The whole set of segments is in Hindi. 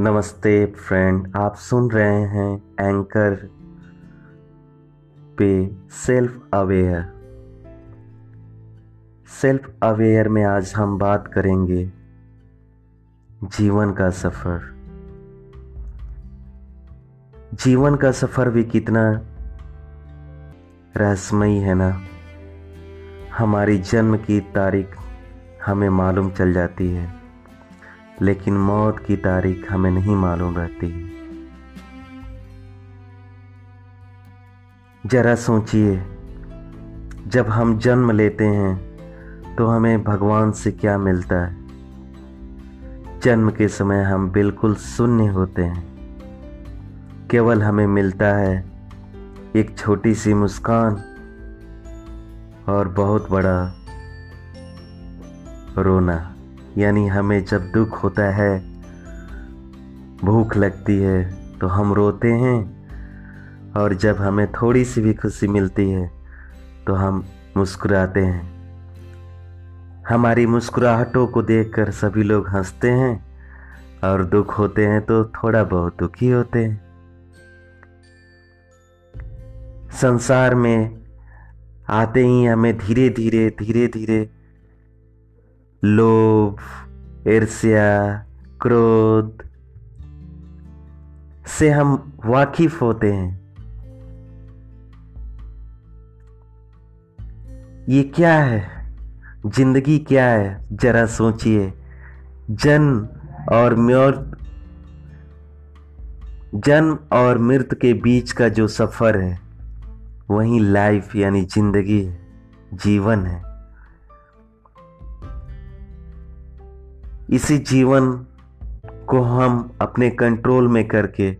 नमस्ते फ्रेंड, आप सुन रहे हैं एंकर पे सेल्फ अवेयर। सेल्फ अवेयर में आज हम बात करेंगे जीवन का सफ़र। जीवन का सफ़र भी कितना रहस्यमयी है ना? हमारी जन्म की तारीख हमें मालूम चल जाती है। लेकिन मौत की तारीख हमें नहीं मालूम रहती। जरा सोचिए, जब हम जन्म लेते हैं तो हमें भगवान से क्या मिलता है? जन्म के समय हम बिल्कुल शून्य होते हैं। केवल हमें मिलता है एक छोटी सी मुस्कान और बहुत बड़ा रोना। यानी हमें जब दुख होता है, भूख लगती है तो हम रोते हैं। और जब हमें थोड़ी सी भी खुशी मिलती है तो हम मुस्कुराते हैं। हमारी मुस्कुराहटों को देखकर सभी लोग हँसते हैं और दुख होते हैं तो थोड़ा बहुत दुखी होते हैं। संसार में आते ही हमें धीरे धीरे धीरे धीरे लोभ, ईर्ष्या, क्रोध से हम वाकिफ होते हैं। ये क्या है? ज़िंदगी क्या है? जरा सोचिए। जन्म और मृत जन्म और मृत्यु के बीच का जो सफ़र है, वही लाइफ यानी ज़िंदगी है जीवन है। इसी जीवन को हम अपने कंट्रोल में करके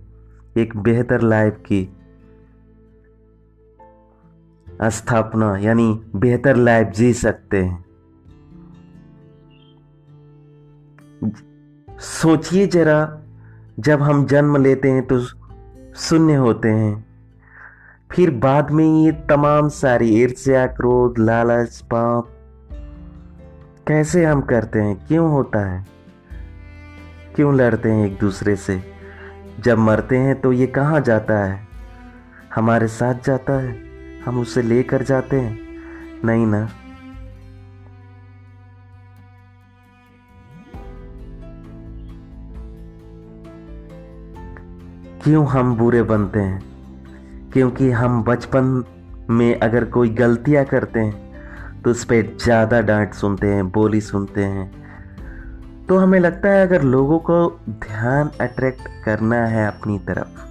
एक बेहतर लाइफ की स्थापना, यानी बेहतर लाइफ जी सकते हैं। सोचिए जरा, जब हम जन्म लेते हैं तो शून्य होते हैं। फिर बाद में ये तमाम सारी ईर्ष्या, क्रोध, लालच, पाप कैसे हम करते हैं? क्यों होता है? क्यों लड़ते हैं एक दूसरे से? जब मरते हैं तो ये कहाँ जाता है? हमारे साथ जाता है। हम उसे लेकर जाते हैं। नहीं ना? क्यों हम बुरे बनते हैं? क्योंकि हम बचपन में अगर कोई गलतियाँ करते हैं तो उस पर ज़्यादा डांट सुनते हैं, बोली सुनते हैं। तो हमें लगता है अगर लोगों को ध्यान अट्रैक्ट करना है अपनी तरफ़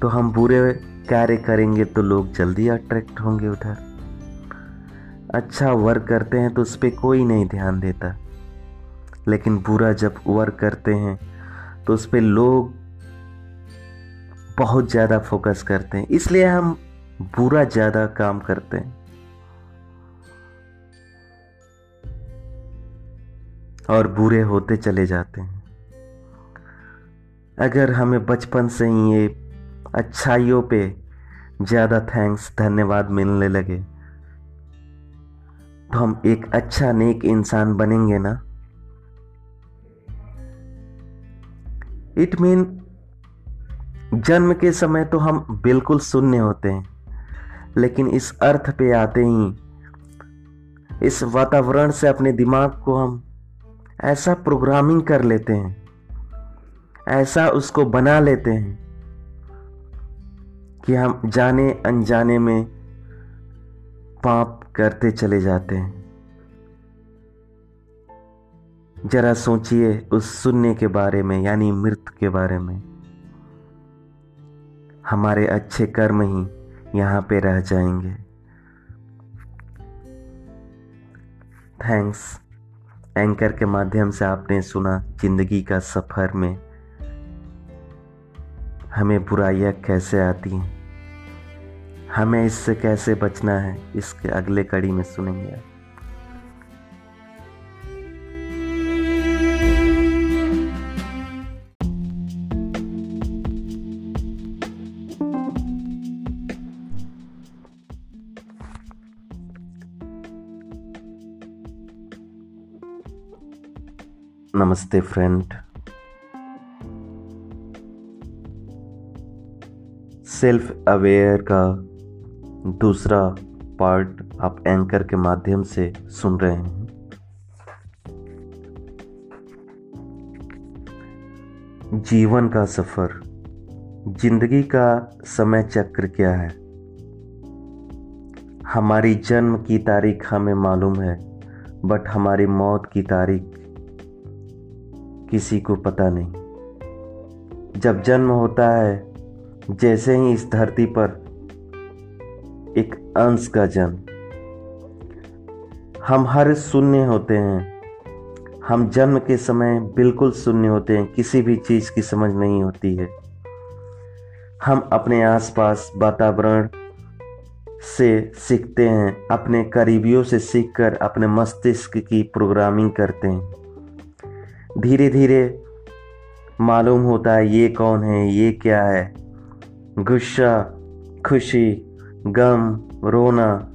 तो हम बुरे कार्य करेंगे तो लोग जल्दी अट्रैक्ट होंगे उधर। अच्छा वर्क करते हैं तो उस पर कोई नहीं ध्यान देता। लेकिन बुरा जब वर्क करते हैं तो उस पर लोग बहुत ज़्यादा फोकस करते हैं। इसलिए हम बुरा ज़्यादा काम करते हैं। और बुरे होते चले जाते हैं। अगर हमें बचपन से ही ये अच्छाइयों पे ज़्यादा थैंक्स धन्यवाद मिलने लगे तो हम एक अच्छा नेक इंसान बनेंगे ना? इट मीन जन्म के समय तो हम बिल्कुल शून्य होते हैं, लेकिन इस अर्थ पे आते ही, इस वातावरण से अपने दिमाग को हम ऐसा प्रोग्रामिंग कर लेते हैं। ऐसा उसको बना लेते हैं कि हम जाने अनजाने में पाप करते चले जाते हैं। जरा सोचिए उस सुनने के बारे में, यानी मृत्यु के बारे में। हमारे अच्छे कर्म ही यहाँ पे रह जाएँगे। थैंक्स एंकर के माध्यम से आपने सुना ज़िंदगी का सफ़र में हमें बुराइयाँ कैसे आती हैं? हमें इससे कैसे बचना है? इसके अगले कड़ी में सुनेंगे नमस्ते फ्रेंड सेल्फ अवेयर का दूसरा पार्ट आप एंकर के माध्यम से सुन रहे हैं। जीवन का सफ़र, ज़िंदगी का समय चक्र क्या है? हमारी जन्म की तारीख हमें मालूम है बट हमारी मौत की तारीख किसी को पता नहीं। जब जन्म होता है, जैसे ही इस धरती पर एक अंश का जन्म। हम हर शून्य होते हैं। हम जन्म के समय बिल्कुल शून्य होते हैं। किसी भी चीज़ की समझ नहीं होती है। हम अपने आसपास वातावरण से सीखते हैं। अपने करीबियों से सीखकर अपने मस्तिष्क की प्रोग्रामिंग करते हैं। धीरे धीरे मालूम होता है ये कौन है, ये क्या है। गुस्सा, खुशी, गम, रोना,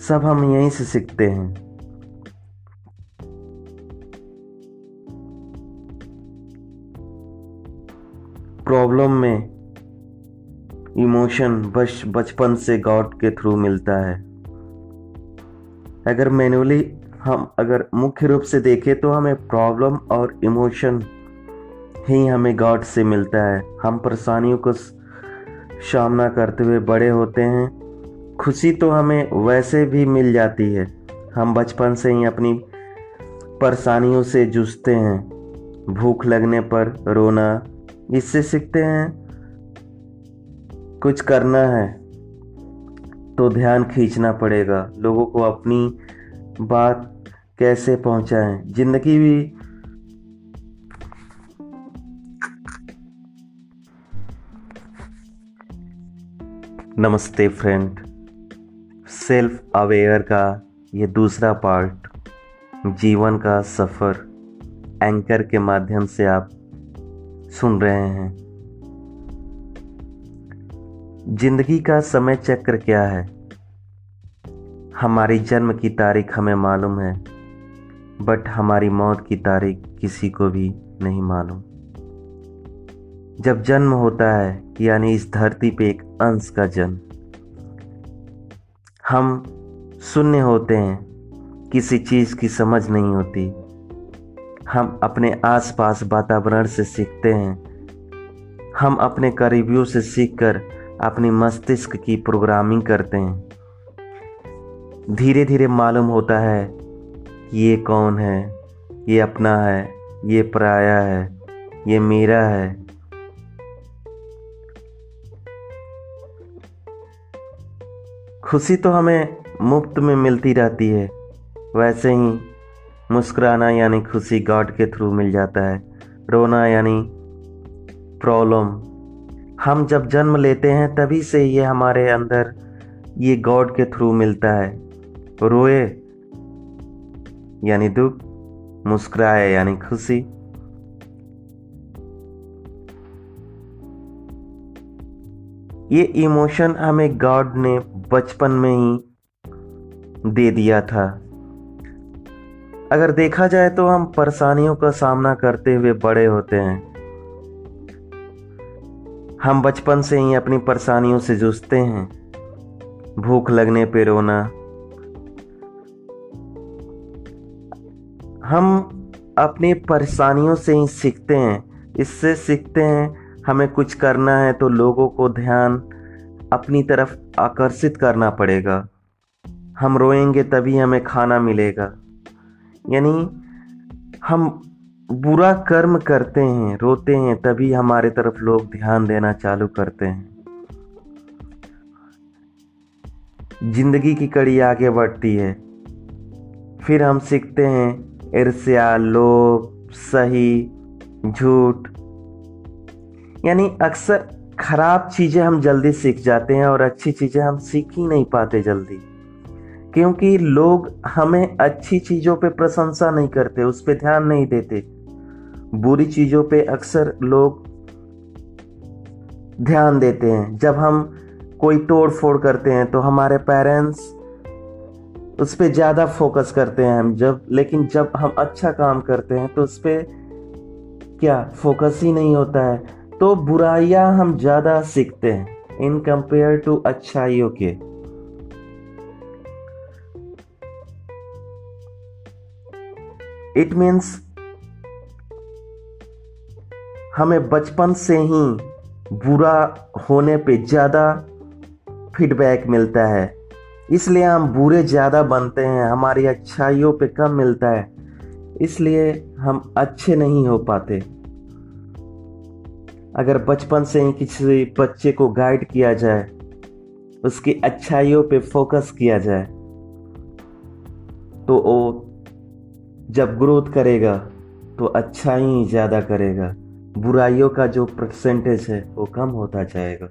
सब हम यहीं से सीखते हैं। प्रॉब्लम में इमोशन बस बचपन से गॉड के थ्रू मिलता है। अगर मैनुअली हम अगर मुख्य रूप से देखें तो हमें प्रॉब्लम और इमोशन ही हमें गॉड से मिलता है। हम परेशानियों को सामना करते हुए बड़े होते हैं। खुशी तो हमें वैसे भी मिल जाती है। हम बचपन से ही अपनी परेशानियों से जूझते हैं। भूख लगने पर रोना, इससे सीखते हैं कुछ करना है तो ध्यान खींचना पड़ेगा। लोगों को अपनी बात कैसे पहुंचाएँ? ज़िंदगी भी नमस्ते फ्रेंड सेल्फ अवेयर का ये दूसरा पार्ट जीवन का सफ़र एंकर के माध्यम से आप सुन रहे हैं। ज़िंदगी का समय चक्र क्या है? हमारी जन्म की तारीख हमें मालूम है, बट हमारी मौत की तारीख किसी को भी नहीं मालूम। जब जन्म होता है, यानी इस धरती पे एक अंश का जन्म, हम शून्य होते हैं, किसी चीज़ की समझ नहीं होती। हम अपने आसपास वातावरण से सीखते हैं। हम अपने करीबियों से सीखकर अपनी मस्तिष्क की प्रोग्रामिंग करते हैं। धीरे धीरे मालूम होता है ये कौन है, ये अपना है, ये पराया है, ये मेरा है। खुशी तो हमें मुफ़्त में मिलती रहती है, वैसे ही मुस्कुराना यानी खुशी गॉड के थ्रू मिल जाता है, रोना यानी प्रॉब्लम। हम जब जन्म लेते हैं तभी से ये हमारे अंदर ये गॉड के थ्रू मिलता है। रोए, यानी दुख, मुस्कुराए, यानी खुशी। ये इमोशन हमें गॉड ने बचपन में ही दे दिया था। अगर देखा जाए तो हम परेशानियों का सामना करते हुए बड़े होते हैं। हम बचपन से ही अपनी परेशानियों से जूझते हैं। भूख लगने पे रोना हम अपनी परेशानियों से ही सीखते हैं। इससे सीखते हैं, हमें कुछ करना है तो लोगों को ध्यान अपनी तरफ़ आकर्षित करना पड़ेगा। हम रोएँगे तभी हमें खाना मिलेगा। यानी हम बुरा कर्म करते हैं, रोते हैं, तभी हमारे तरफ़ लोग ध्यान देना चालू करते हैं। ज़िंदगी की कड़ी आगे बढ़ती है। फिर हम सीखते हैं ईर्ष्या, लोभ, सही, झूठ। यानी अक्सर खराब चीज़ें हम जल्दी सीख जाते हैं और अच्छी चीज़ें हम सीख ही नहीं पाते जल्दी। क्योंकि लोग हमें अच्छी चीज़ों पे प्रशंसा नहीं करते, उस पर ध्यान नहीं देते। बुरी चीज़ों पे अक्सर लोग ध्यान देते हैं। जब हम कोई तोड़ फोड़ करते हैं तो हमारे पेरेंट्स उस पर ज़्यादा फोकस करते हैं हम जब, लेकिन जब हम अच्छा काम करते हैं तो उस पर क्या फोकस ही नहीं होता है। तो बुराइयाँ हम ज़्यादा सीखते हैं इन कंपेयर टू अच्छाइयों के। इट मीन्स हमें बचपन से ही बुरा होने पे ज़्यादा फीडबैक मिलता है। इसलिए हम बुरे ज़्यादा बनते हैं, हमारी अच्छाइयों पे कम मिलता है। इसलिए हम अच्छे नहीं हो पाते। अगर बचपन से ही किसी बच्चे को गाइड किया जाए, उसकी अच्छाइयों पे फोकस किया जाए तो वो जब ग्रोथ करेगा तो अच्छा ही ज़्यादा करेगा। बुराइयों का जो परसेंटेज है, वो कम होता जाएगा।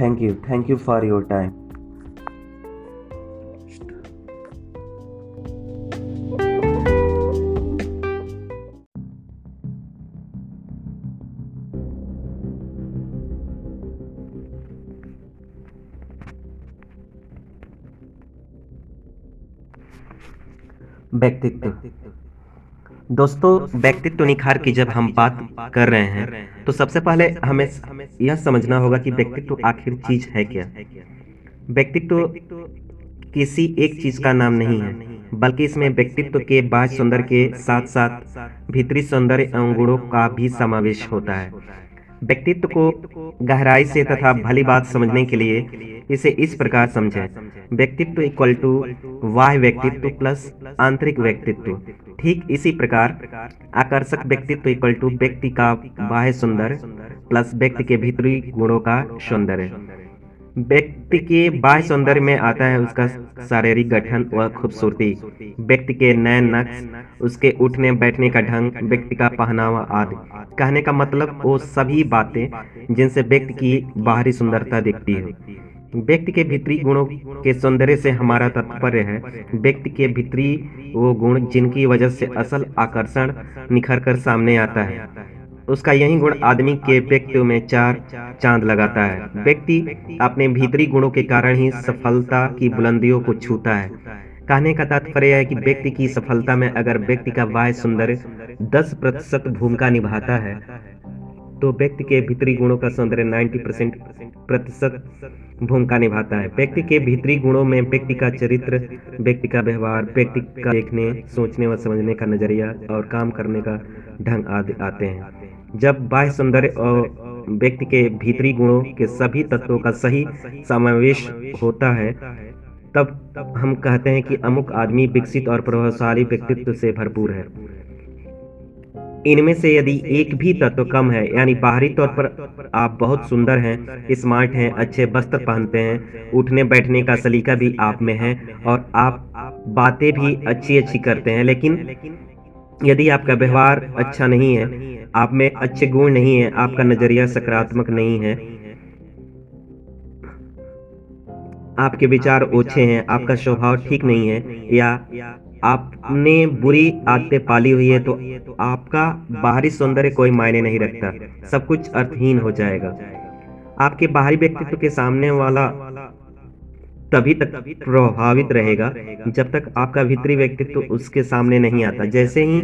Thank you thank you for your time व्यक्तित्व। दोस्तों, व्यक्तित्व निखार की जब हम बात कर रहे हैं तो सबसे पहले हमें यह समझना होगा कि व्यक्तित्व आखिर चीज़ है क्या। व्यक्तित्व किसी एक चीज़ का नाम नहीं है, बल्कि इसमें व्यक्तित्व के बाह्य सौंदर्य के साथ साथ भीतरी सौंदर्य एवं गुणों का भी समावेश होता है। व्यक्तित्व को गहराई से तथा भली बात समझने के लिए इसे इस प्रकार समझें। व्यक्तित्व इक्वल टू वाह व्यक्तित्व प्लस आंतरिक व्यक्तित्व। ठीक इसी प्रकार आकर्षक व्यक्तित्व इक्वल टू व्यक्ति का बाह्य सुंदर प्लस व्यक्ति के भीतरी गुणों का सौंदर्य। व्यक्ति के बाह्य सौंदर्य में आता है उसका शारीरिक गठन व खूबसूरती। व्यक्ति के नए नक्श, उसके उठने बैठने का ढंग, व्यक्ति का पहनावा आदि। कहने का मतलब वो सभी बातें जिनसे व्यक्ति की बाहरी सुंदरता दिखती है। व्यक्ति के भीतरी गुणों के सौंदर्य से हमारा तात्पर्य है, व्यक्ति के भीतरी वो गुण जिनकी वजह से असल आकर्षण निखर कर सामने आता है। उसका यही गुण आदमी के व्यक्तित्व में चार चाँद लगाता है। व्यक्ति अपने भीतरी गुणों के कारण ही सफलता की बुलंदियों को छूता है। कहने का तात्पर्य है कि व्यक्ति की सफलता में अगर व्यक्ति का बाह्य सुंदर 10 प्रतिशत भूमिका निभाता है तो व्यक्ति के भीतरी गुणों का सौंदर्य 90 परसेंट प्रतिशत भूमिका निभाता है। व्यक्ति के भीतरी गुणों में व्यक्ति का चरित्र, व्यक्ति का व्यवहार, व्यक्ति का देखने, सोचने व समझने का नज़रिया और काम करने का ढंग आदि आते हैं। जब बाह्य सौंदर्य और व्यक्ति के भीतरी गुणों के सभी तत्वों का सही समावेश होता है, तब हम कहते हैं कि अमुक आदमी विकसित और प्रभावशाली व्यक्तित्व से भरपूर है। इनमें से यदि एक भी तत्व कम है, यानी बाहरी तौर पर आप बहुत सुंदर हैं, स्मार्ट हैं, अच्छे वस्त्र पहनते हैं, उठने बैठने का सलीका भी आप में है, और आप बातें भी अच्छी अच्छी करते हैं, लेकिन यदि आपका व्यवहार अच्छा नहीं है, आप में अच्छे गुण नहीं है, आपका नज़रिया सकारात्मक नहीं है, आपके विचार ओछे हैं, आपका स्वभाव ठीक नहीं है, या आपने बुरी आदतें पाली हुई है तो आपका बाहरी सौंदर्य कोई मायने नहीं रखता, सब कुछ अर्थहीन हो जाएगा। आपके बाहरी व्यक्तित्व के सामने वाला तभी तक प्रभावित रहेगा। जब तक आपका भीतरी व्यक्तित्व उसके सामने नहीं आता, जैसे ही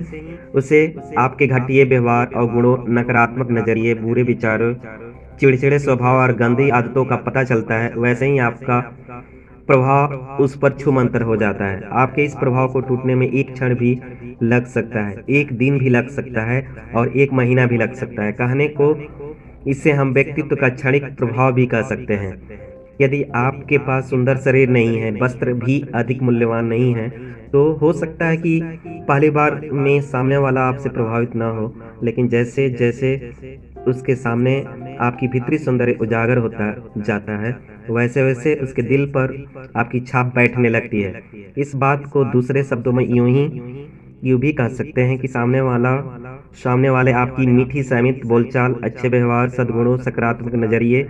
उसे आपके घटिया व्यवहार और गुणों, नकारात्मक नज़रिए, बुरे विचारों, चिड़चिड़े स्वभाव और गंदी आदतों का पता चलता है, वैसे ही आपका प्रभाव उस पर छुमंतर हो जाता है। आपके इस प्रभाव को टूटने में एक क्षण भी लग सकता है, एक दिन भी लग सकता है और एक महीना भी लग सकता है। कहने को इससे हम व्यक्तित्व का क्षणिक प्रभाव भी कह सकते हैं। यदि आपके पास सुंदर शरीर नहीं है, वस्त्र भी अधिक मूल्यवान नहीं है तो हो सकता है कि पहली बार में सामने वाला आपसे प्रभावित ना हो, लेकिन जैसे जैसे उसके सामने आपकी भीतरी सौंदर्य उजागर होता जाता है, वैसे वैसे उसके दिल पर आपकी छाप बैठने लगती है। इस बात को दूसरे शब्दों में यूँ ही यूँ भी कह सकते हैं कि सामने वाला, सामने वाले आपकी मीठी सहमित बोलचाल, अच्छे व्यवहार, सद्गुणों, सकारात्मक नज़रिए,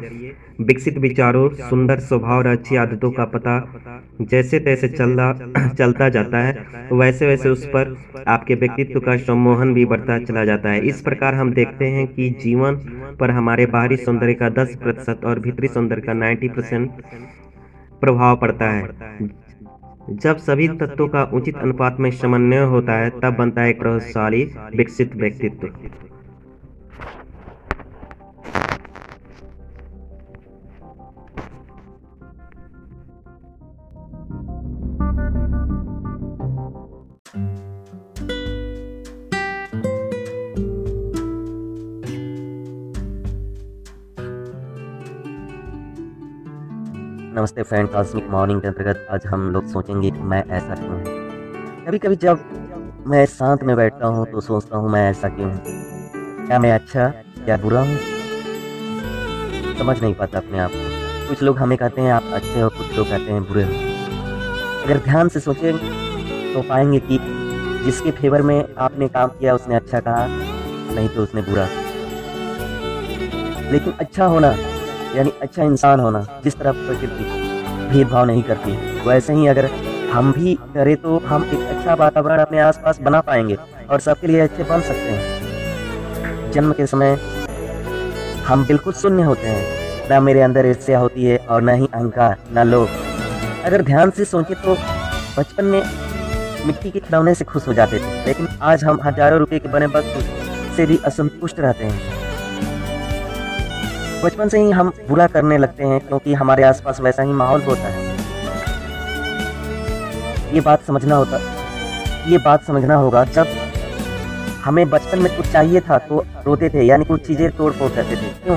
विकसित विचारों, सुंदर स्वभाव और अच्छी आदतों का पता जैसे तैसे चलता चलता जाता है, वैसे वैसे उस पर आपके व्यक्तित्व का सम्मोहन भी बढ़ता चला जाता है। इस प्रकार हम देखते हैं कि जीवन पर हमारे बाहरी सौंदर्य का 10 प्रतिशत और भीतरी सौंदर्य का 90 परसेंट प्रभाव पड़ता है। जब सभी तत्वों का उचित अनुपात में समन्वय होता है, तब बनता है एक प्रभावशाली विकसित व्यक्तित्व। नमस्ते फ्रेंड कॉस्मिक मॉर्निंग के अंतर्गत आज हम लोग सोचेंगे कि मैं ऐसा क्यों हूँ? कभी कभी जब मैं शांत में बैठता हूँ तो सोचता हूँ मैं ऐसा क्यों हूँ? क्या मैं अच्छा क्या बुरा हूँ? समझ नहीं पाता अपने आप को। कुछ लोग हमें कहते हैं, आप अच्छे हो, कुछ लोग कहते हैं, बुरे हो। अगर ध्यान से सोचें तो पाएँगे कि जिसके फेवर में आपने काम किया, उसने अच्छा कहा, नहीं तो उसने बुरा। लेकिन अच्छा होना यानी अच्छा इंसान होना, जिस तरह प्रकृति भेदभाव नहीं करती, वैसे ही अगर हम भी करें तो हम एक अच्छा वातावरण अपने आसपास बना पाएँगे और सबके लिए अच्छे बन सकते हैं। जन्म के समय हम बिल्कुल शून्य होते हैं। ना मेरे अंदर ईर्ष्या होती है और न ही अहंकार, न लोभ। अगर ध्यान से सोचे तो बचपन में मिट्टी के खिलौने से खुश हो जाते थे, लेकिन आज हम हज़ारों रुपए के बने वस्तु से भी असंतुष्ट रहते हैं। बचपन से ही हम बुरा करने लगते हैं, क्योंकि हमारे आसपास वैसा ही माहौल होता है। ये बात समझना होता, ये बात समझना होगा, जब हमें बचपन में कुछ चाहिए था तो रोते थे, यानी कुछ चीज़ें तोड़ फोड़ करते थे। क्यों?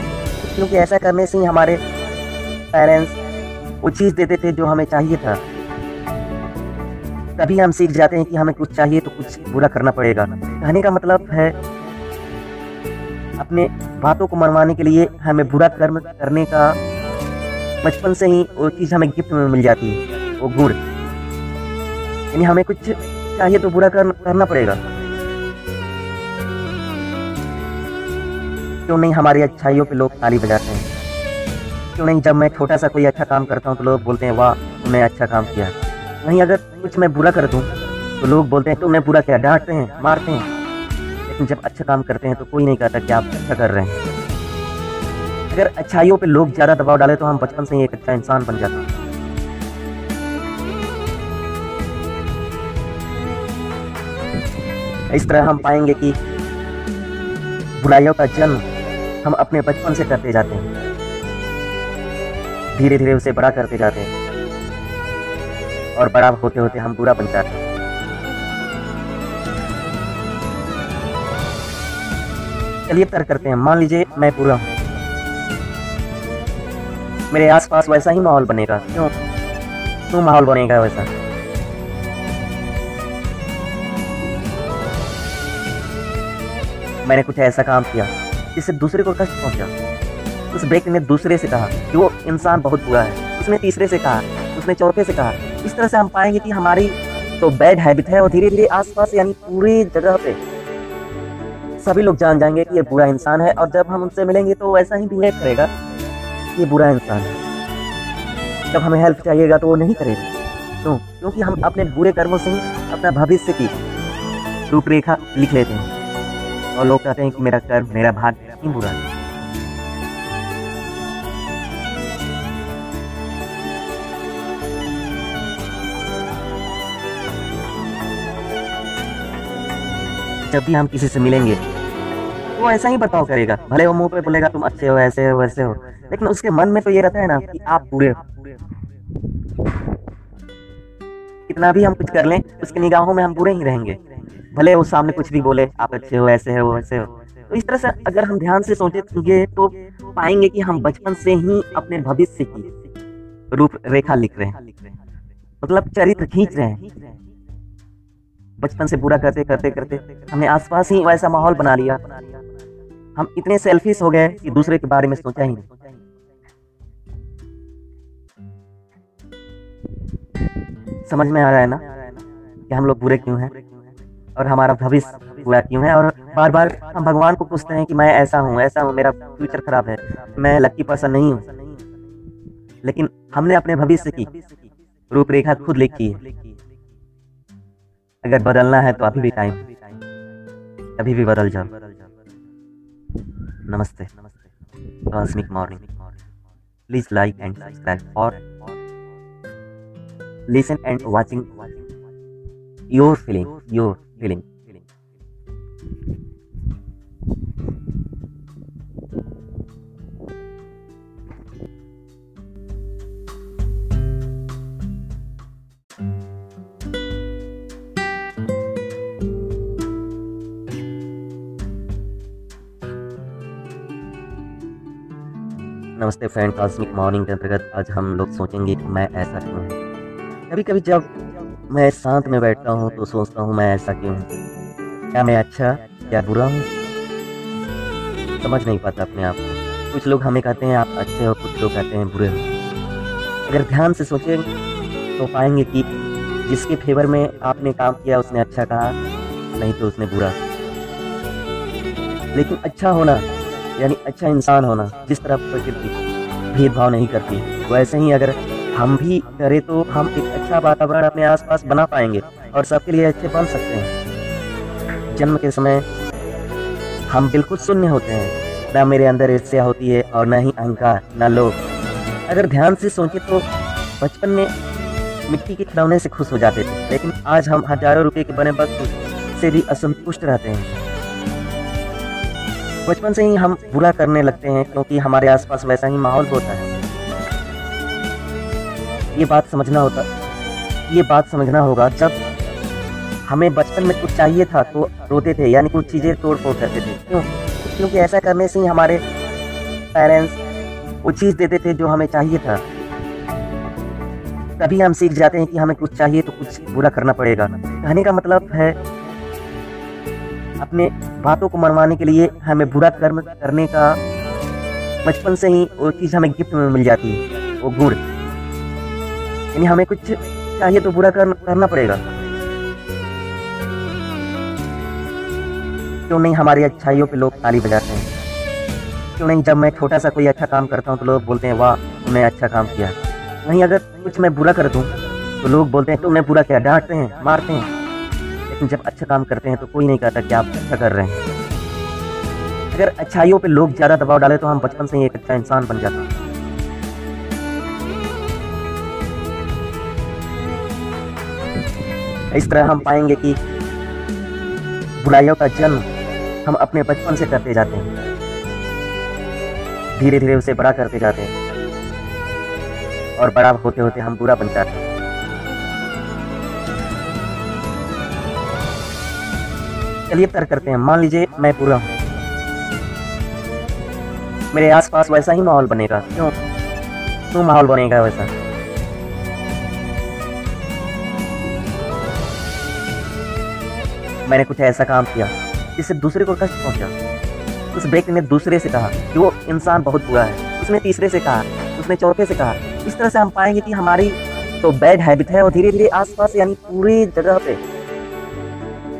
क्योंकि ऐसा करने से ही हमारे पेरेंट्स वो चीज़ देते थे जो हमें चाहिए था। तभी हम सीख जाते हैं कि हमें कुछ चाहिए तो कुछ बुरा करना पड़ेगा। कहने का मतलब है अपने बातों को मनवाने के लिए हमें बुरा कर्म करने का बचपन से ही वो चीज़ हमें गिफ्ट में मिल जाती है वो गुड़ यानी हमें कुछ चाहिए तो बुरा कर, करना पड़ेगा। क्यों नहीं हमारी अच्छाइयों पे लोग ताली बजाते हैं? क्यों नहीं जब मैं छोटा सा कोई अच्छा काम करता हूँ तो लोग बोलते हैं वाह तुमने अच्छा काम किया। वहीं अगर कुछ मैं बुरा कर दूँ तो लोग बोलते हैं तुमने बुरा किया। डांटते हैं मारते हैं। लेकिन जब अच्छा काम करते हैं तो कोई नहीं कहता कि आप अच्छा कर रहे हैं। अगर अच्छाइयों पे लोग ज़्यादा दबाव डाले तो हम बचपन से ही एक अच्छा इंसान बन जाते हैं। इस तरह हम पाएँगे कि बुराइयों का जन्म हम अपने बचपन से करते जाते हैं। धीरे धीरे उसे बड़ा करते जाते हैं। और बड़ा होते होते हम बुरा बन जाते हैं। चलिए तर्क करते हैं। मान लीजिए मैं पूरा हूँ। मेरे आसपास वैसा ही माहौल बनेगा। क्यों? क्यों माहौल बनेगा वैसा? मैंने कुछ ऐसा काम किया, जिससे दूसरे को कष्ट पहुँचा। उस व्यक्ति ने दूसरे से कहा कि वो इंसान बहुत बुरा है। उसने तीसरे से कहा, उसने चौथे से कहा। इस तरह से हम पाएँगे कि हमारी तो बैड हैबिट है और धीरे धीरे आसपास यानी पूरी जगह पे सभी लोग जान जाएँगे कि ये बुरा इंसान है और जब हम उनसे मिलेंगे तो वैसा ही बिहेव करेगा ये बुरा इंसान है। जब हमें हेल्प चाहिएगा तो वो नहीं करेगा। क्यों? क्योंकि हम अपने बुरे कर्मों से ही अपना भविष्य की रूपरेखा लिख लेते हैं और लोग कहते हैं कि मेरा कर्म, मेरा भाग्य बुरा है। जब भी हम किसी से मिलेंगे, वो ऐसा ही बर्ताव करेगा। भले वो मुँह पे बोलेगा, तुम अच्छे हो, ऐसे हो, वैसे हो। लेकिन उसके मन में तो ये रहता है ना कि आप बुरे हो। कितना भी हम कुछ कर लें, उसकी निगाहों में हम बुरे ही रहेंगे। भले वो सामने कुछ भी बोले, आप अच्छे हो, ऐसे हो, वैसे हो। तो इस तरह से अगर हम ध्यान से सोचेंगे तो पाएँगे कि हम बचपन से ही अपने भविष्य की रूप रेखा लिख रहे हैं। मतलब चरित्र खींच रहे हैं। बचपन से बुरा करते करते करते, हमने आसपास ही वैसा माहौल बना लिया। हम इतने सेल्फिश हो गए कि दूसरे के बारे में सोचा ही नहीं। समझ में आ रहा है ना कि हम लोग बुरे क्यों हैं? और हमारा भविष्य बुरा क्यों है? और बार बार हम भगवान को पूछते हैं कि मैं ऐसा हूँ ऐसा हूँ, मेरा फ्यूचर खराब है, मैं लक्की पर्सन नहीं हूँ। लेकिन हमने अपने भविष्य की रूपरेखा खुद लिखी है। अगर बदलना है तो अभी भी टाइम अभी भी बदल जाओ। नमस्ते। Cosmic morning please like and subscribe for listen and watching your feeling your feeling नमस्ते फ्रेंड कॉस्मिक मॉर्निंग के अंतर्गत आज हम लोग सोचेंगे कि मैं ऐसा क्यों हूँ? कभी कभी जब मैं शांत में बैठता हूँ तो सोचता हूँ मैं ऐसा क्यों हूँ? क्या मैं अच्छा क्या बुरा हूँ? समझ नहीं पाता अपने आप को। कुछ लोग हमें कहते हैं, आप अच्छे हो, कुछ लोग कहते हैं, बुरे हो। अगर ध्यान से सोचें तो पाएँगे कि जिसके फेवर में आपने काम किया, उसने अच्छा कहा, नहीं तो उसने बुरा लेकिन अच्छा होना यानी अच्छा इंसान होना, जिस तरह प्रकृति भेदभाव नहीं करती, वैसे ही अगर हम भी करें तो हम एक अच्छा वातावरण अपने आसपास बना पाएँगे और सबके लिए अच्छे बन सकते हैं। जन्म के समय हम बिल्कुल शून्य होते हैं, ना मेरे अंदर ईर्ष्या होती है और ना ही अहंकार, ना लोभ। अगर ध्यान से सोचे तो बचपन में मिट्टी के खिलौने से खुश हो जाते थे, लेकिन आज हम हज़ारों रुपए के बने वस्तु से भी असंतुष्ट रहते हैं। बचपन से ही हम बुरा करने लगते हैं, क्योंकि हमारे आसपास वैसा ही माहौल होता है। ये बात समझना होता, ये बात समझना होगा, जब हमें बचपन में कुछ चाहिए था तो रोते थे, यानी कुछ चीज़ें तोड़ फोड़ करते थे। क्यों? क्योंकि ऐसा करने से ही हमारे पेरेंट्स वो चीज़ देते थे जो हमें चाहिए था। तभी हम सीख जाते हैं कि हमें कुछ चाहिए तो कुछ बुरा करना पड़ेगा। कहने का मतलब है, अपने बातों को मनवाने के लिए हमें बुरा कर्म करने का बचपन से ही वो चीज़ हमें गिफ्ट में मिल जाती है वो गुड़ यानी हमें कुछ चाहिए तो बुरा कर, करना पड़ेगा। क्यों नहीं हमारी अच्छाइयों पे लोग ताली बजाते हैं? क्यों नहीं जब मैं छोटा सा कोई अच्छा काम करता हूँ तो लोग बोलते हैं वाह तुमने अच्छा काम किया। वहीं अगर कुछ मैं बुरा कर दूँ तो लोग बोलते हैं तुमने बुरा किया। डांटते हैं मारते हैं। लेकिन जब अच्छा काम करते हैं तो कोई नहीं कहता कि आप अच्छा कर रहे हैं। अगर अच्छाइयों पे लोग ज़्यादा दबाव डाले तो हम बचपन से ही एक अच्छा इंसान बन जाते हैं। इस तरह हम पाएँगे कि बुराइयों का जन्म हम अपने बचपन से करते जाते हैं। धीरे धीरे उसे बड़ा करते जाते हैं। और बड़ा होते होते हम बुरा बन जाते हैं। चलिए तर्क करते हैं। मान लीजिए मैं पूरा हूँ। मेरे आसपास वैसा ही माहौल बनेगा। क्यों? क्यों माहौल बनेगा वैसा? मैंने कुछ ऐसा काम किया, जिससे दूसरे को कष्ट पहुँचा। उस व्यक्ति ने दूसरे से कहा कि वो इंसान बहुत बुरा है। उसने तीसरे से कहा, उसने चौथे से कहा। इस तरह से हम पाएँगे कि हमारी तो बैड हैबिट है और धीरे धीरे आसपास यानी पूरी जगह पे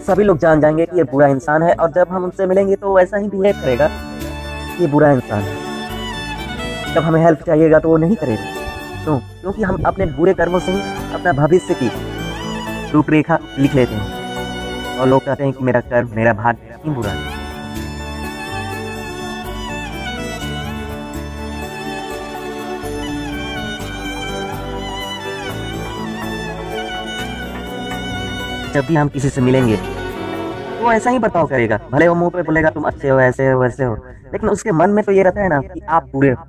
सभी लोग जान जाएँगे कि ये बुरा इंसान है और जब हम उनसे मिलेंगे तो वैसा ही बिहेव करेगा। ये बुरा इंसान है। जब हमें हेल्प चाहिएगा तो वो नहीं करेगा। क्यों? तो, क्योंकि हम अपने बुरे कर्मों से ही अपना भविष्य की रूपरेखा लिख लेते हैं। और लोग कहते हैं कि मेरा कर्म मेरा भाग्य क्यों बुरा है? जब भी हम किसी से मिलेंगे वो ऐसा ही बर्ताव करेगा। भले वो मुँह पे बोलेगा, तुम अच्छे हो, ऐसे हो, वैसे हो। लेकिन उसके मन में तो ये रहता है ना कि आप बुरे हो।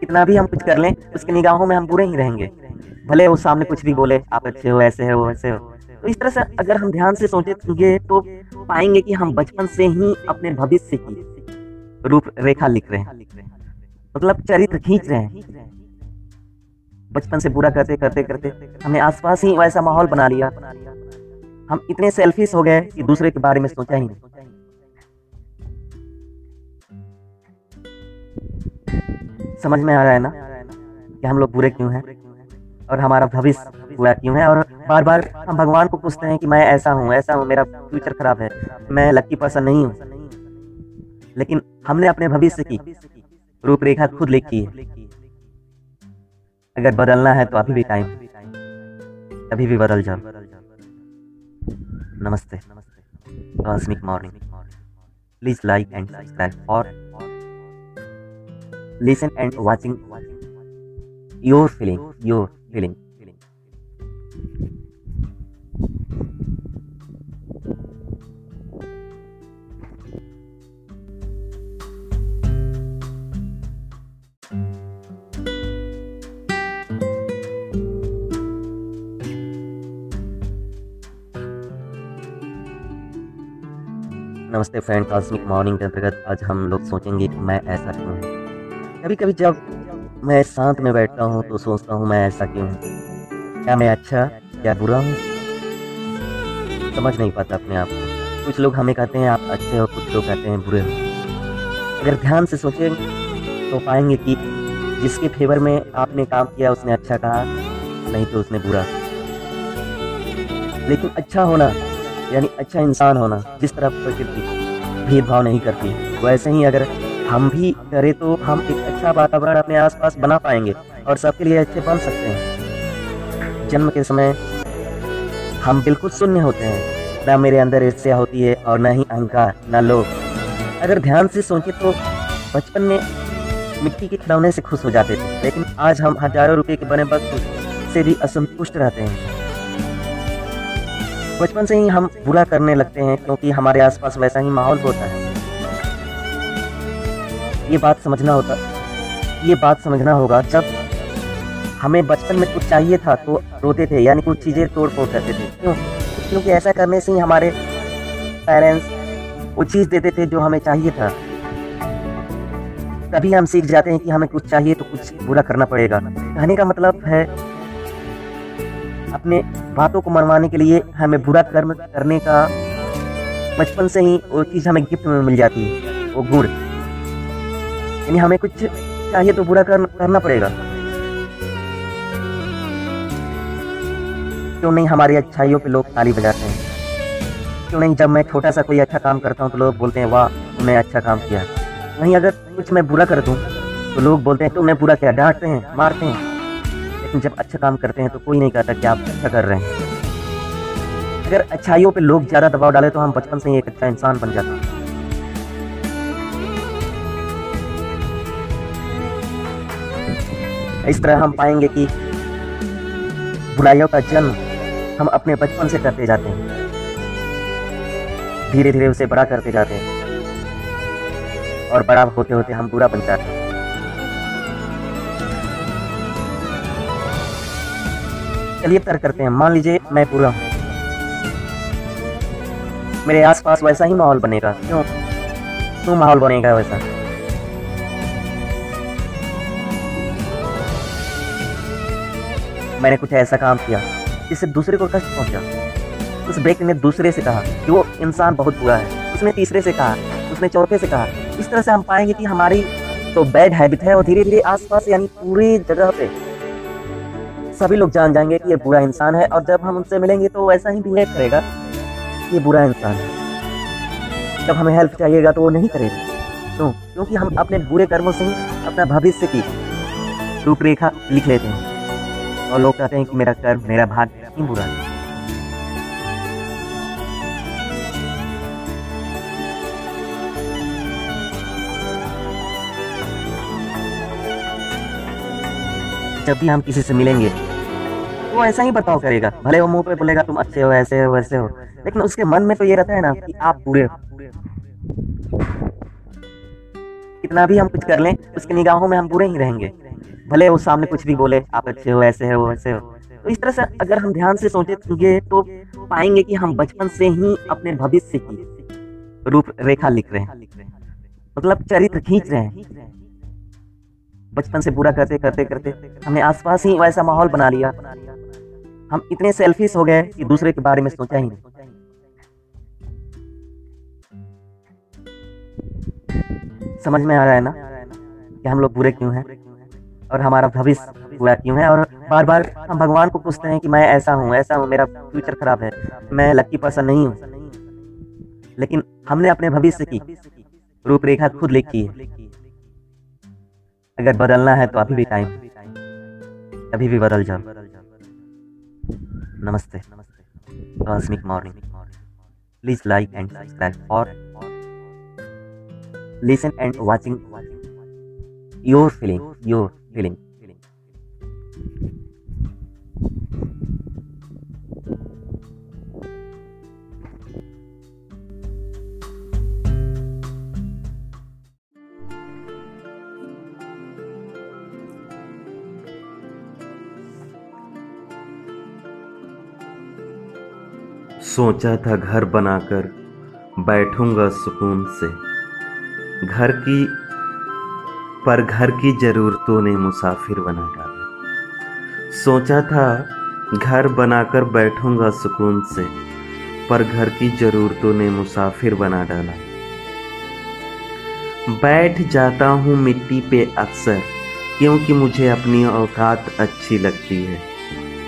कितना भी हम कुछ कर लें, उसकी निगाहों में हम बुरे ही रहेंगे। भले वो सामने कुछ भी बोले, आप अच्छे हो, ऐसे हो, वैसे हो। तो इस तरह से अगर हम ध्यान से सोचे तो पाएँगे कि हम बचपन से ही अपने भविष्य की रूप रेखा लिख रहे हैं। मतलब चरित्र खींच रहे हैं। बचपन से बुरा करते करते करते हमने आसपास ही वैसा माहौल बना लिया। हम इतने सेल्फिश हो गए कि दूसरे के बारे में सोचा ही नहीं। समझ में आ रहा है ना कि हम लोग बुरे क्यों हैं? और हमारा भविष्य बुरा क्यों है? और बार बार हम भगवान को पूछते हैं कि मैं ऐसा हूँ ऐसा हूँ, मेरा फ्यूचर खराब है, मैं लक्की पर्सन नहीं हूँ। लेकिन हमने अपने भविष्य की रूपरेखा खुद लिखी है। अगर बदलना है तो अभी भी टाइम अभी भी बदल जाओ नमस्ते। Cosmic morning please like and subscribe for listen and watching your feeling your feeling नमस्ते फ्रेंड कॉस्मिक मॉर्निंग के अंतर्गत आज हम लोग सोचेंगे कि मैं ऐसा क्यों हूँ? कभी कभी जब मैं शांत में बैठता हूँ तो सोचता हूँ मैं ऐसा क्यों हूँ? क्या मैं अच्छा क्या बुरा हूँ? समझ नहीं पाता अपने आप को। कुछ लोग हमें कहते हैं, आप अच्छे हो, कुछ लोग कहते हैं, बुरे हो। अगर ध्यान से सोचें तो पाएँगे कि जिसके फेवर में आपने काम किया, उसने अच्छा कहा, नहीं तो उसने बुरा। लेकिन अच्छा होना यानी अच्छा इंसान होना, जिस तरह प्रकृति भेदभाव नहीं करती। वैसे ही अगर हम भी करें तो हम एक अच्छा वातावरण अपने आसपास बना पाएँगे और सबके लिए अच्छे बन सकते हैं। जन्म के समय हम बिल्कुल शून्य होते हैं। ना मेरे अंदर ईर्ष्या होती है और ना ही अहंकार, ना लोभ। अगर ध्यान से सोचे तो बचपन में मिट्टी के खिलौने से खुश हो जाते थे, लेकिन आज हम हज़ारों रुपए के बने वस्तु से भी असंतुष्ट रहते हैं। बचपन से ही हम बुरा करने लगते हैं, क्योंकि हमारे आसपास वैसा ही माहौल होता है। ये बात समझना होता, ये बात समझना होगा, जब हमें बचपन में कुछ चाहिए था तो रोते थे, यानी कुछ चीज़ें तोड़ फोड़ करते थे। क्यों? क्योंकि ऐसा करने से ही हमारे पेरेंट्स वो चीज़ देते थे जो हमें चाहिए था। तभी हम सीख जाते हैं कि हमें कुछ चाहिए तो कुछ बुरा करना पड़ेगा। कहने का मतलब है अपने बातों को मनवाने के लिए हमें बुरा कर्म करने का बचपन से ही वो चीज़ हमें गिफ्ट में मिल जाती है वो गुड़ यानी हमें कुछ चाहिए तो बुरा कर, करना पड़ेगा। क्यों नहीं हमारी अच्छाइयों पे लोग ताली बजाते हैं? क्यों नहीं जब मैं छोटा सा कोई अच्छा काम करता हूँ तो लोग बोलते हैं वाह तुमने अच्छा काम किया। वहीं अगर कुछ मैं बुरा कर दूँ तो लोग बोलते हैं तुमने बुरा किया। डांटते हैं मारते हैं। लेकिन जब अच्छा काम करते हैं तो कोई नहीं कहता कि आप अच्छा कर रहे हैं। अगर अच्छाइयों पे लोग ज़्यादा दबाव डाले तो हम बचपन से ही एक अच्छा इंसान बन जाते हैं। इस तरह हम पाएँगे कि बुराइयों का जन्म हम अपने बचपन से करते जाते हैं। धीरे धीरे उसे बड़ा करते जाते हैं। और बड़ा होते होते हम बुरा बन जाते हैं। चलिए तर्क करते हैं। मान लीजिए मैं बुरा हूँ। मेरे आसपास वैसा ही माहौल बनेगा। क्यों? क्यों माहौल बनेगा वैसा? मैंने कुछ ऐसा काम किया जिससे दूसरे को कष्ट पहुँचा। उस व्यक्ति ने दूसरे से कहा कि वो इंसान बहुत बुरा है। उसने तीसरे से कहा, उसने चौथे से कहा। इस तरह से हम पाएँगे कि हमारी तो बैड हैबिट है और धीरे धीरे आसपास यानी पूरी जगह पे सभी लोग जान जाएँगे कि ये बुरा इंसान है और जब हम उनसे मिलेंगे तो वैसा ही बिहेव करेगा ये बुरा इंसान है। जब हमें हेल्प चाहिएगा तो वो नहीं करेगा। क्यों? क्योंकि हम अपने बुरे कर्मों से ही अपना भविष्य की रूपरेखा लिख लेते हैं और लोग कहते हैं कि मेरा कर्म, मेरा भाग्य क्यों बुरा है। जब भी हम किसी से मिलेंगे, वो ऐसा ही बताओ करेगा। भले वो मुँह पे बोलेगा, तुम अच्छे हो, ऐसे हो, वैसे हो। लेकिन उसके मन में तो ये रहता है ना कि आप बुरे हो। कितना भी हम कुछ कर लें, उसकी निगाहों में हम बुरे ही रहेंगे। भले वो सामने कुछ भी बोले, आप अच्छे हो, ऐसे हो, वैसे हो। तो इस तरह से अगर हम ध्यान से सोचे तो पाएँगे कि हम बचपन से ही अपने भविष्य की रूप रेखा लिख रहे हैं। मतलब चरित्र खींच रहे हैं। बचपन से बुरा करते करते करते हमने आसपास ही वैसा माहौल बना लिया। हम इतने सेल्फिश हो गए कि दूसरे के बारे में सोचा ही नहीं। समझ में आ रहा है ना कि हम लोग बुरे क्यों हैं? और हमारा भविष्य बुरा क्यों है? और बार बार हम भगवान को पूछते हैं कि मैं ऐसा हूँ ऐसा हूँ, मेरा फ्यूचर खराब है, मैं लक्की पर्सन नहीं हूँ। लेकिन हमने अपने भविष्य की रूपरेखा खुद लिखी है। अगर बदलना है तो अभी भी टाइम अभी भी बदल जाओ नमस्ते। Cosmic morning please like and subscribe और listen and watching your feeling your feeling सोचा था घर बनाकर बैठूँगा सुकून से। घर की, पर घर की ज़रूरतों ने मुसाफिर बना डाला। सोचा था घर बनाकर बैठूँगा सुकून से, पर घर की ज़रूरतों ने मुसाफिर बना डाला। बैठ जाता हूँ मिट्टी पे अक्सर, क्योंकि मुझे अपनी औकात अच्छी लगती है।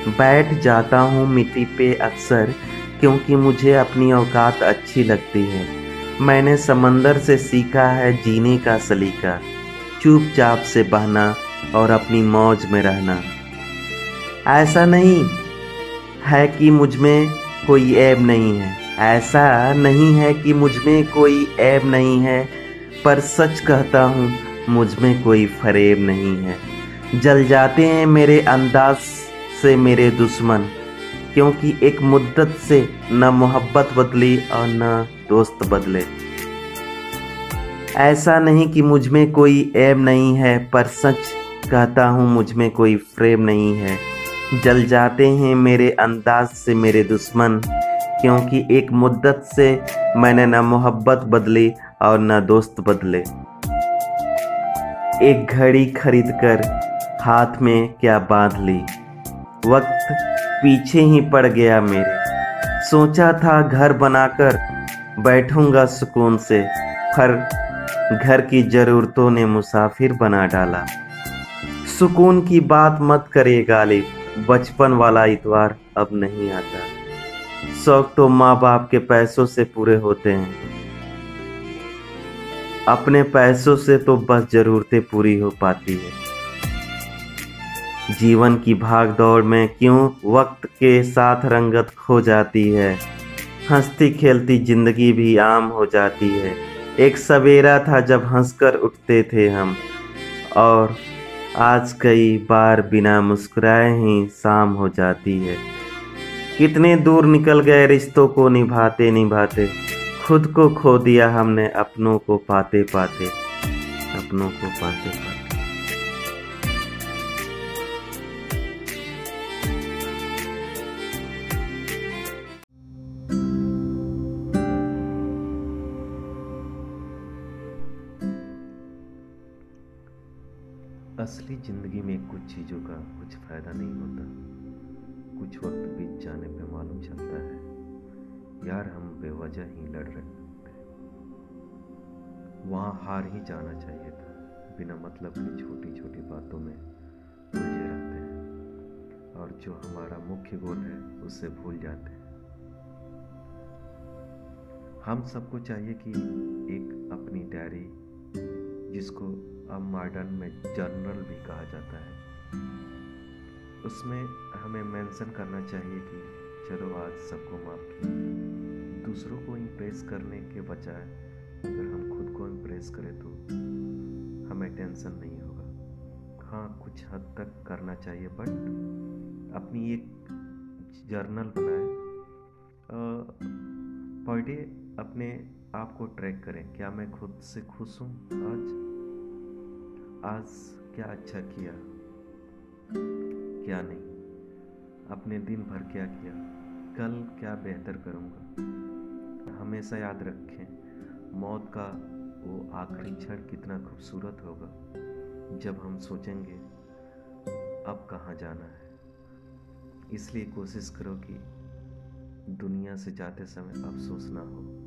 बैठ जाता हूँ मिट्टी पे अक्सर क्योंकि मुझे अपनी औकात अच्छी लगती है। मैंने समंदर से सीखा है जीने का सलीका, चुपचाप से बहना और अपनी मौज में रहना। ऐसा नहीं है कि मुझमें कोई ऐब नहीं है। ऐसा नहीं है कि मुझमें कोई ऐब नहीं है, पर सच कहता हूँ, मुझमें कोई फरेब नहीं है। जल जाते हैं मेरे अंदाज से मेरे दुश्मन। क्योंकि एक मुद्दत से न मोहब्बत बदली और न दोस्त बदले। ऐसा नहीं कि मुझमें कोई ऐब नहीं है, पर सच कहता हूँ मुझमें कोई फ्रेम नहीं है। जल जाते हैं मेरे अंदाज से मेरे दुश्मन, क्योंकि एक मुद्दत से मैंने न मोहब्बत बदली और न दोस्त बदले। एक घड़ी खरीद कर हाथ में क्या बाँध ली? वक्त पीछे ही पड़ गया मेरे। सोचा था घर बनाकर बैठूँगा सुकून से, पर घर की ज़रूरतों ने मुसाफिर बना डाला। सुकून की बात मत करे गालिब, बचपन वाला इतवार अब नहीं आता। शौक तो माँ बाप के पैसों से पूरे होते हैं। अपने पैसों से तो बस ज़रूरतें पूरी हो पाती है। जीवन की भाग दौड़ में क्यों वक्त के साथ रंगत खो जाती है? हंसती खेलती ज़िंदगी भी आम हो जाती है। एक सवेरा था जब हंसकर उठते थे हम। और आज कई बार बिना मुस्कुराए ही शाम हो जाती है। कितने दूर निकल गए रिश्तों को निभाते निभाते। खुद को खो दिया हमने अपनों को पाते पाते। अपनों को पाते पाते। यार हम बेवजह ही लड़ रहे थे वहाँ हार ही जाना चाहिए था। बिना मतलब की छोटी छोटी बातों में उलझे रहते हैं। और जो हमारा मुख्य गोल है उससे भूल जाते हैं। हम सबको चाहिए कि एक अपनी डायरी, जिसको अब मॉडर्न में जर्नल भी कहा जाता है, उसमें हमें मेंशन करना चाहिए कि चलो आज सबको माफ़ किया दूसरों को इम्प्रेस करने के बजाय अगर हम खुद को इम्प्रेस करें तो हमें टेंशन नहीं होगा। हाँ कुछ हद तक करना चाहिए बट अपनी एक जर्नल बनाए। पर डे अपने आप को ट्रैक करें, क्या मैं खुद से खुश हूँ आज? आज क्या अच्छा किया? क्या नहीं? अपने दिन भर क्या किया? कल क्या बेहतर करूँगा? हमेशा याद रखें, मौत का वो आखिरी क्षण कितना खूबसूरत होगा, जब हम सोचेंगे, अब कहाँ जाना है। इसलिए कोशिश करो कि दुनिया से जाते समय अफसोस ना हो।